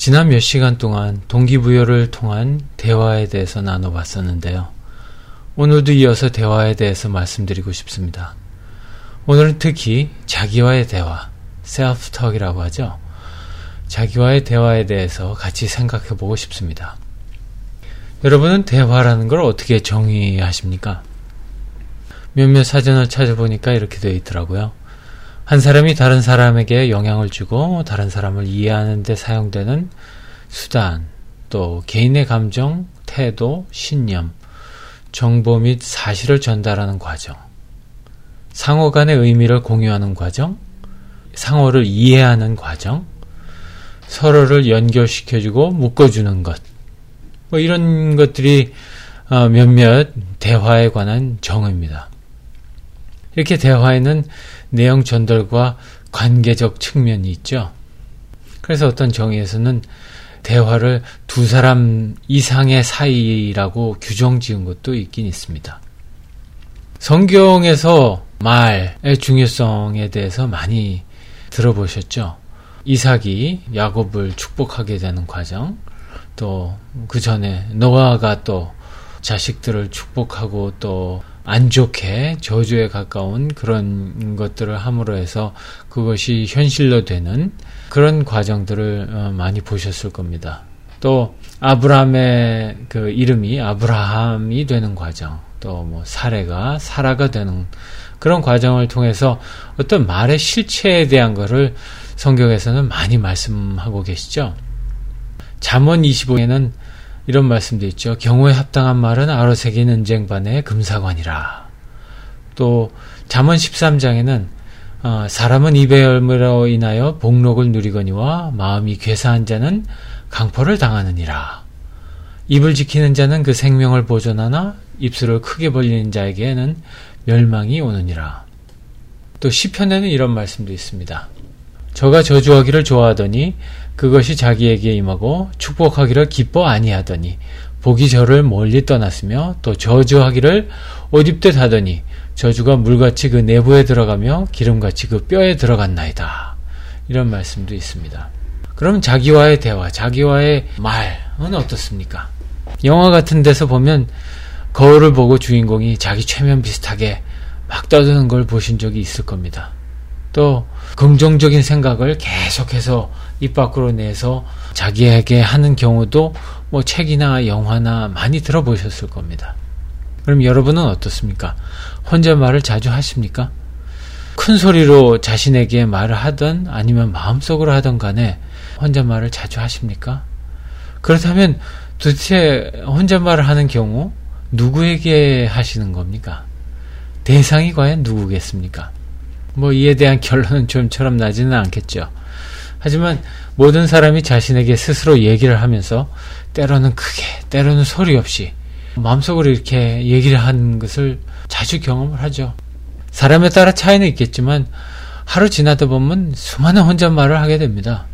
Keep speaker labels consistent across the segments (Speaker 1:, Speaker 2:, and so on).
Speaker 1: 지난 몇 시간 동안 동기부여를 통한 대화에 대해서 나눠봤었는데요. 오늘도 이어서 대화에 대해서 말씀드리고 싶습니다. 오늘은 특히 자기와의 대화, 셀프턱이라고 하죠. 자기와의 대화에 대해서 같이 생각해 보고 싶습니다. 여러분은 대화라는 걸 어떻게 정의하십니까? 몇몇 사전을 찾아보니까 이렇게 되어 있더라고요. 한 사람이 다른 사람에게 영향을 주고 다른 사람을 이해하는 데 사용되는 수단, 또 개인의 감정, 태도, 신념, 정보 및 사실을 전달하는 과정, 상호 간의 의미를 공유하는 과정, 상호를 이해하는 과정, 서로를 연결시켜주고 묶어주는 것, 뭐 이런 것들이 어, 몇몇 대화에 관한 정의입니다. 이렇게 대화에는 내용 전달과 관계적 측면이 있죠. 그래서 어떤 정의에서는 대화를 두 사람 이상의 사이라고 규정 지은 것도 있긴 있습니다. 성경에서 말의 중요성에 대해서 많이 들어보셨죠? 이삭이 야곱을 축복하게 되는 과정, 또 그 전에 노아가 또 자식들을 축복하고 또안 좋게 저주에 가까운 그런 것들을 함으로 해서 그것이 현실로 되는 그런 과정들을 어, 많이 보셨을 겁니다. 또 아브라함의 그 이름이 아브라함이 되는 과정, 또 뭐 사례가 사라가 되는 그런 과정을 통해서 어떤 말의 실체에 대한 것을 성경에서는 많이 말씀하고 계시죠. 잠언 25에는 이런 말씀도 있죠. 경우에 합당한 말은 아로새긴 은쟁반의 금사관이라. 또 잠언 13장에는 어, 사람은 입의 열매로 인하여 복록을 누리거니와 마음이 괴사한 자는 강포를 당하느니라. 입을 지키는 자는 그 생명을 보존하나 입술을 크게 벌리는 자에게는 멸망이 오느니라. 또 시편에는 이런 말씀도 있습니다. 저가 저주하기를 좋아하더니 그것이 자기에게 임하고 축복하기를 기뻐 아니하더니 복이 저를 멀리 떠났으며 또 저주하기를 옷 입듯 하더니 저주가 물같이 그 내부에 들어가며 기름같이 그 뼈에 들어갔나이다. 이런 말씀도 있습니다. 그럼 자기와의 대화, 자기와의 말은 어떻습니까? 영화 같은 데서 보면 거울을 보고 주인공이 자기 최면 비슷하게 막 떠드는 걸 보신 적이 있을 겁니다. 또 긍정적인 생각을 계속해서 입 밖으로 내서 자기에게 하는 경우도 뭐 책이나 영화나 많이 들어보셨을 겁니다. 그럼 여러분은 어떻습니까? 혼잣말을 자주 하십니까? 큰 소리로 자신에게 말을 하든 아니면 마음속으로 하든 간에 혼잣말을 자주 하십니까? 그렇다면 도대체 혼잣말을 하는 경우 누구에게 하시는 겁니까? 대상이 과연 누구겠습니까? 뭐 이에 대한 결론은 좀처럼 나지는 않겠죠. 하지만 모든 사람이 자신에게 스스로 얘기를 하면서 때로는 크게, 때로는 소리 없이 마음속으로 이렇게 얘기를 하는 것을 자주 경험을 하죠. 사람에 따라 차이는 있겠지만 하루 지나다 보면 수많은 혼잣말을 하게 됩니다.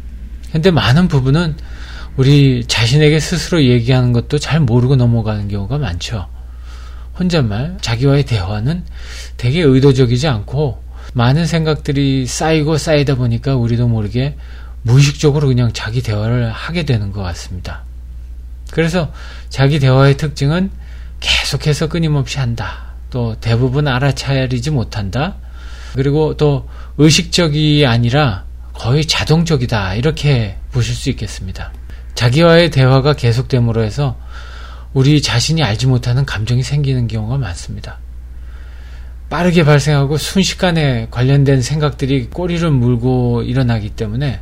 Speaker 1: 근데 많은 부분은 우리 자신에게 스스로 얘기하는 것도 잘 모르고 넘어가는 경우가 많죠. 혼잣말, 자기와의 대화는 되게 의도적이지 않고 많은 생각들이 쌓이고 쌓이다 보니까 우리도 모르게 무의식적으로 그냥 자기 대화를 하게 되는 것 같습니다. 그래서 자기 대화의 특징은 계속해서 끊임없이 한다. 또 대부분 알아차리지 못한다. 그리고 또 의식적이 아니라 거의 자동적이다. 이렇게 보실 수 있겠습니다. 자기와의 대화가 계속됨으로 해서 우리 자신이 알지 못하는 감정이 생기는 경우가 많습니다. 빠르게 발생하고 순식간에 관련된 생각들이 꼬리를 물고 일어나기 때문에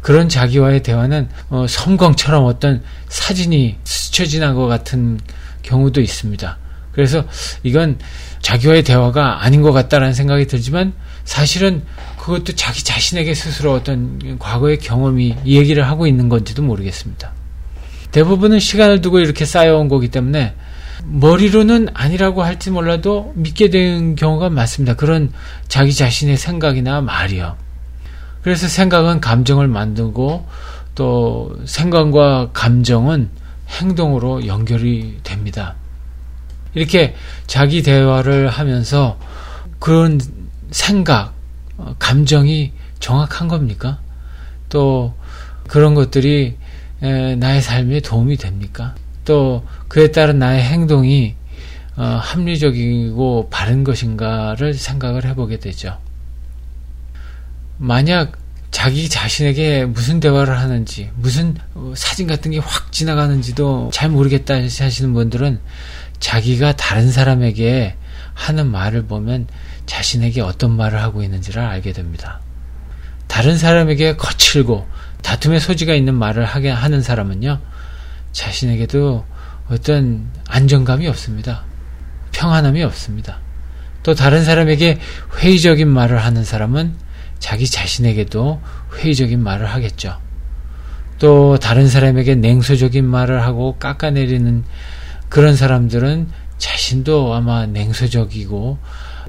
Speaker 1: 그런 자기와의 대화는 어, 섬광처럼 어떤 사진이 스쳐 지난 것 같은 경우도 있습니다. 그래서 이건 자기와의 대화가 아닌 것 같다라는 생각이 들지만 사실은 그것도 자기 자신에게 스스로 어떤 과거의 경험이 이 얘기를 하고 있는 건지도 모르겠습니다. 대부분은 시간을 두고 이렇게 쌓여온 거기 때문에 머리로는 아니라고 할지 몰라도 믿게 된 경우가 많습니다. 그런 자기 자신의 생각이나 말이요. 그래서 생각은 감정을 만들고 또 생각과 감정은 행동으로 연결이 됩니다. 이렇게 자기 대화를 하면서 그런 생각, 감정이 정확한 겁니까? 또 그런 것들이 나의 삶에 도움이 됩니까? 또 그에 따른 나의 행동이 어, 합리적이고 바른 것인가를 생각을 해보게 되죠. 만약 자기 자신에게 무슨 대화를 하는지, 무슨 어, 사진 같은 게 확 지나가는지도 잘 모르겠다 하시는 분들은 자기가 다른 사람에게 하는 말을 보면 자신에게 어떤 말을 하고 있는지를 알게 됩니다. 다른 사람에게 거칠고 다툼의 소지가 있는 말을 하게 하는 사람은요, 자신에게도 어떤 안정감이 없습니다. 평안함이 없습니다. 또 다른 사람에게 회의적인 말을 하는 사람은 자기 자신에게도 회의적인 말을 하겠죠. 또 다른 사람에게 냉소적인 말을 하고 깎아내리는 그런 사람들은 자신도 아마 냉소적이고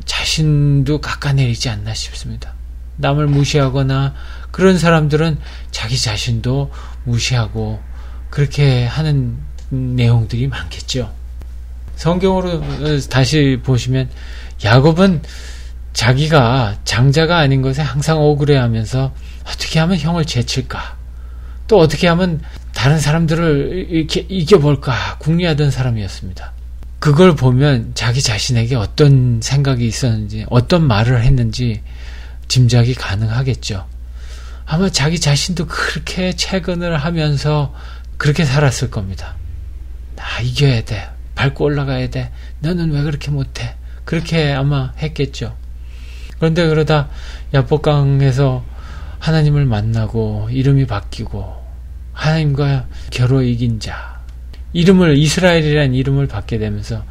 Speaker 1: 자신도 깎아내리지 않나 싶습니다. 남을 무시하거나 그런 사람들은 자기 자신도 무시하고 그렇게 하는 내용들이 많겠죠. 성경으로 다시 보시면 야곱은 자기가 장자가 아닌 것에 항상 억울해하면서 어떻게 하면 형을 제칠까? 또 어떻게 하면 다른 사람들을 이렇게 이겨볼까? 궁리하던 사람이었습니다. 그걸 보면 자기 자신에게 어떤 생각이 있었는지, 어떤 말을 했는지 짐작이 가능하겠죠. 아마 자기 자신도 그렇게 채근을 하면서 그렇게 살았을 겁니다. 나 이겨야 돼. 밟고 올라가야 돼. 너는 왜 그렇게 못해? 그렇게 아마 했겠죠. 그런데 그러다 야복강에서 하나님을 만나고 이름이 바뀌고 하나님과 겨루 이긴 자 이름을 이스라엘이라는 이름을 받게 되면서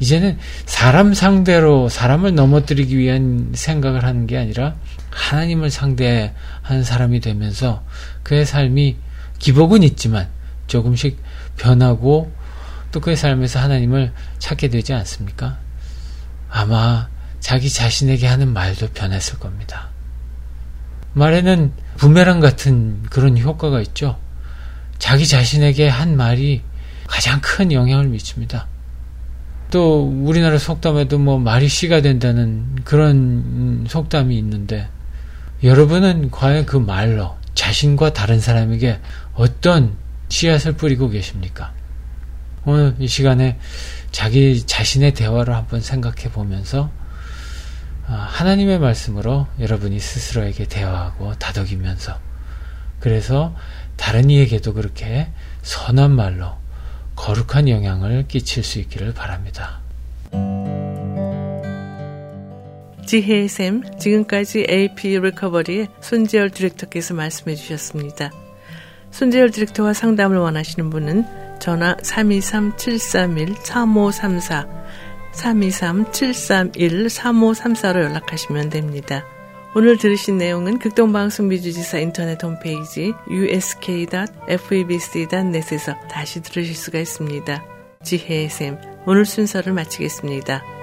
Speaker 1: 이제는 사람 상대로 사람을 넘어뜨리기 위한 생각을 하는 게 아니라 하나님을 상대하는 사람이 되면서 그의 삶이 기복은 있지만 조금씩 변하고 또 그의 삶에서 하나님을 찾게 되지 않습니까? 아마 자기 자신에게 하는 말도 변했을 겁니다. 말에는 부메랑 같은 그런 효과가 있죠. 자기 자신에게 한 말이 가장 큰 영향을 미칩니다. 또 우리나라 속담에도 뭐 말이 씨가 된다는 그런 속담이 있는데 여러분은 과연 그 말로 자신과 다른 사람에게 어떤 씨앗을 뿌리고 계십니까? 오늘 이 시간에 자기 자신의 대화를 한번 생각해 보면서 아, 하나님의 말씀으로 여러분이 스스로에게 대화하고 다독이면서 그래서 다른 이에게도 그렇게 선한 말로 거룩한 영향을 끼칠 수 있기를 바랍니다.
Speaker 2: 지혜의 샘, 지금까지 AP 리커버리의 손재열 디렉터께서 말씀해 주셨습니다. 손재열 디렉터와 상담을 원하시는 분은 전화 323-731-3534, 323-731-3534로 연락하시면 됩니다. 오늘 들으신 내용은 극동방송 미주지사 인터넷 홈페이지 usk.febc.net에서 다시 들으실 수가 있습니다. 지혜의 샘, 오늘 순서를 마치겠습니다.